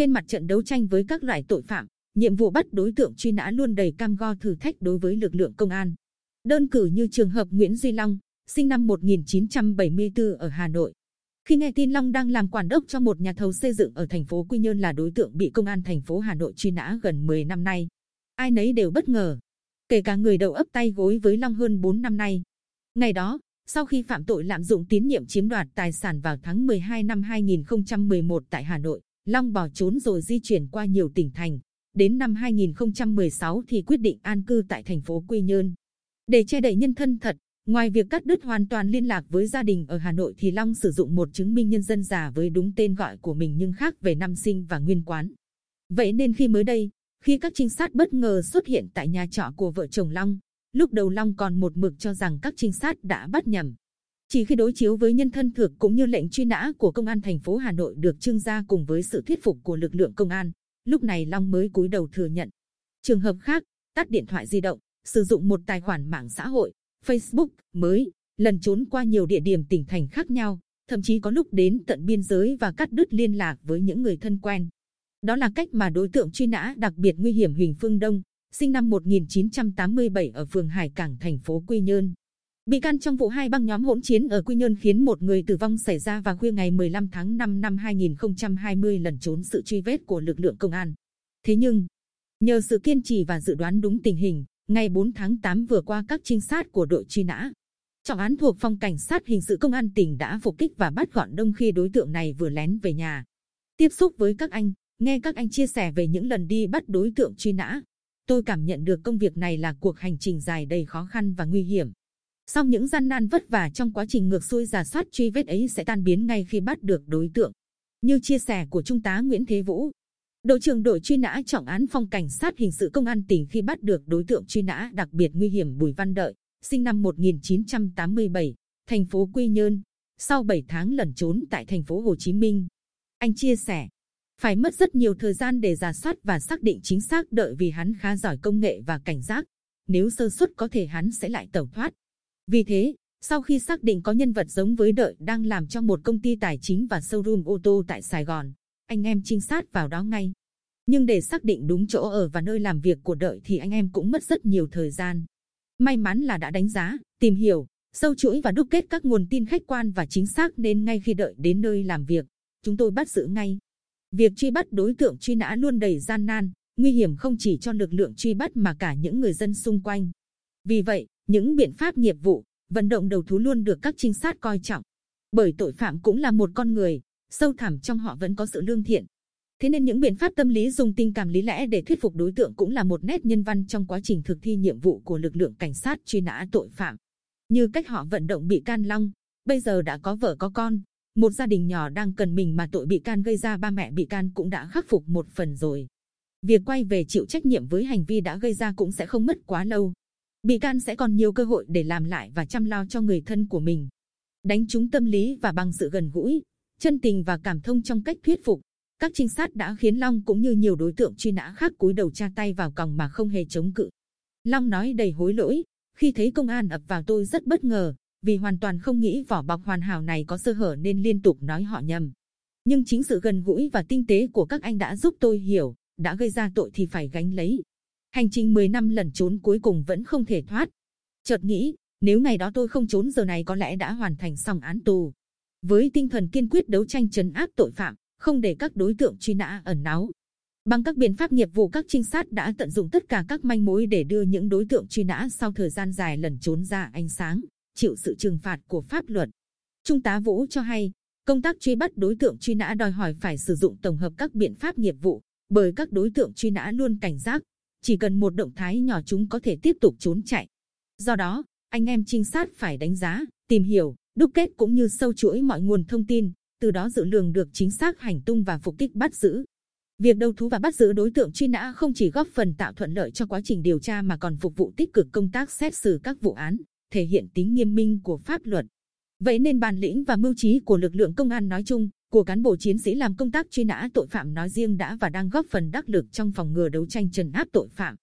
Trên mặt trận đấu tranh với các loại tội phạm, nhiệm vụ bắt đối tượng truy nã luôn đầy cam go thử thách đối với lực lượng công an. Đơn cử như trường hợp Nguyễn Duy Long, sinh năm 1974 ở Hà Nội. Khi nghe tin Long đang làm quản đốc cho một nhà thầu xây dựng ở thành phố Quy Nhơn là đối tượng bị công an thành phố Hà Nội truy nã gần 10 năm nay, ai nấy đều bất ngờ, kể cả người đầu ấp tay gối với Long hơn 4 năm nay. Ngày đó, sau khi phạm tội lạm dụng tín nhiệm chiếm đoạt tài sản vào tháng 12 năm 2011 tại Hà Nội, Long bỏ trốn rồi di chuyển qua nhiều tỉnh thành. Đến năm 2016 thì quyết định an cư tại thành phố Quy Nhơn. Để che đậy nhân thân thật, ngoài việc cắt đứt hoàn toàn liên lạc với gia đình ở Hà Nội thì Long sử dụng một chứng minh nhân dân giả với đúng tên gọi của mình nhưng khác về năm sinh và nguyên quán. Vậy nên khi mới đây, khi các trinh sát bất ngờ xuất hiện tại nhà trọ của vợ chồng Long, lúc đầu Long còn một mực cho rằng các trinh sát đã bắt nhầm. Chỉ khi đối chiếu với nhân thân thực cũng như lệnh truy nã của công an thành phố Hà Nội được trưng ra cùng với sự thuyết phục của lực lượng công an, lúc này Long mới cúi đầu thừa nhận. Trường hợp khác, tắt điện thoại di động, sử dụng một tài khoản mạng xã hội, Facebook mới, lần trốn qua nhiều địa điểm tỉnh thành khác nhau, thậm chí có lúc đến tận biên giới và cắt đứt liên lạc với những người thân quen. Đó là cách mà đối tượng truy nã đặc biệt nguy hiểm Huỳnh Phương Đông, sinh năm 1987 ở phường Hải Cảng thành phố Quy Nhơn. Bị can trong vụ hai băng nhóm hỗn chiến ở Quy Nhơn khiến một người tử vong xảy ra vào khuya ngày 15 tháng 5 năm 2020 lần trốn sự truy vết của lực lượng công an. Thế nhưng, nhờ sự kiên trì và dự đoán đúng tình hình, ngày 4 tháng 8 vừa qua các trinh sát của đội truy nã, trọng án thuộc phòng cảnh sát hình sự công an tỉnh đã phục kích và bắt gọn đông khi đối tượng này vừa lén về nhà. Tiếp xúc với các anh, nghe các anh chia sẻ về những lần đi bắt đối tượng truy nã, tôi cảm nhận được công việc này là cuộc hành trình dài đầy khó khăn và nguy hiểm. Sau những gian nan vất vả trong quá trình ngược xuôi giả soát truy vết ấy sẽ tan biến ngay khi bắt được đối tượng. Như chia sẻ của Trung tá Nguyễn Thế Vũ, đội trưởng đội truy nã trọng án phòng cảnh sát hình sự công an tỉnh khi bắt được đối tượng truy nã đặc biệt nguy hiểm Bùi Văn Đợi, sinh năm 1987, thành phố Quy Nhơn, sau 7 tháng lẩn trốn tại thành phố Hồ Chí Minh. Anh chia sẻ, phải mất rất nhiều thời gian để giả soát và xác định chính xác đợi vì hắn khá giỏi công nghệ và cảnh giác. Nếu sơ suất có thể hắn sẽ lại tẩu thoát. Vì thế, sau khi xác định có nhân vật giống với đợi đang làm cho một công ty tài chính và showroom ô tô tại Sài Gòn, anh em trinh sát vào đó ngay. Nhưng để xác định đúng chỗ ở và nơi làm việc của đợi thì anh em cũng mất rất nhiều thời gian. May mắn là đã đánh giá, tìm hiểu, sâu chuỗi và đúc kết các nguồn tin khách quan và chính xác nên ngay khi đợi đến nơi làm việc, chúng tôi bắt giữ ngay. Việc truy bắt đối tượng truy nã luôn đầy gian nan, nguy hiểm không chỉ cho lực lượng truy bắt mà cả những người dân xung quanh. Vì vậy, những biện pháp nghiệp vụ, vận động đầu thú luôn được các trinh sát coi trọng. Bởi tội phạm cũng là một con người, sâu thẳm trong họ vẫn có sự lương thiện. Thế nên những biện pháp tâm lý dùng tình cảm lý lẽ để thuyết phục đối tượng cũng là một nét nhân văn trong quá trình thực thi nhiệm vụ của lực lượng cảnh sát truy nã tội phạm. Như cách họ vận động bị can Long, bây giờ đã có vợ có con, một gia đình nhỏ đang cần mình mà tội bị can gây ra ba mẹ bị can cũng đã khắc phục một phần rồi. Việc quay về chịu trách nhiệm với hành vi đã gây ra cũng sẽ không mất quá lâu. Bị can sẽ còn nhiều cơ hội để làm lại và chăm lo cho người thân của mình. Đánh trúng tâm lý và bằng sự gần gũi, chân tình và cảm thông trong cách thuyết phục. Các trinh sát đã khiến Long cũng như nhiều đối tượng truy nã khác cúi đầu tra tay vào còng mà không hề chống cự. Long nói đầy hối lỗi, khi thấy công an ập vào tôi rất bất ngờ, vì hoàn toàn không nghĩ vỏ bọc hoàn hảo này có sơ hở nên liên tục nói họ nhầm. Nhưng chính sự gần gũi và tinh tế của các anh đã giúp tôi hiểu, đã gây ra tội thì phải gánh lấy. Hành trình 10 năm lẩn trốn cuối cùng vẫn không thể thoát. Chợt nghĩ, nếu ngày đó tôi không trốn giờ này có lẽ đã hoàn thành xong án tù. Với tinh thần kiên quyết đấu tranh trấn áp tội phạm, không để các đối tượng truy nã ẩn náu. Bằng các biện pháp nghiệp vụ các trinh sát đã tận dụng tất cả các manh mối để đưa những đối tượng truy nã sau thời gian dài lẩn trốn ra ánh sáng chịu sự trừng phạt của pháp luật. Trung tá Vũ cho hay, công tác truy bắt đối tượng truy nã đòi hỏi phải sử dụng tổng hợp các biện pháp nghiệp vụ, bởi các đối tượng truy nã luôn cảnh giác, chỉ cần một động thái nhỏ chúng có thể tiếp tục trốn chạy. Do đó, anh em trinh sát phải đánh giá, tìm hiểu, đúc kết cũng như sâu chuỗi mọi nguồn thông tin, từ đó dự lường được chính xác hành tung và phục kích bắt giữ. Việc đầu thú và bắt giữ đối tượng truy nã không chỉ góp phần tạo thuận lợi cho quá trình điều tra mà còn phục vụ tích cực công tác xét xử các vụ án, thể hiện tính nghiêm minh của pháp luật. Vậy nên bản lĩnh và mưu trí của lực lượng công an nói chung, của cán bộ chiến sĩ làm công tác truy nã tội phạm nói riêng đã và đang góp phần đắc lực trong phòng ngừa đấu tranh trần áp tội phạm.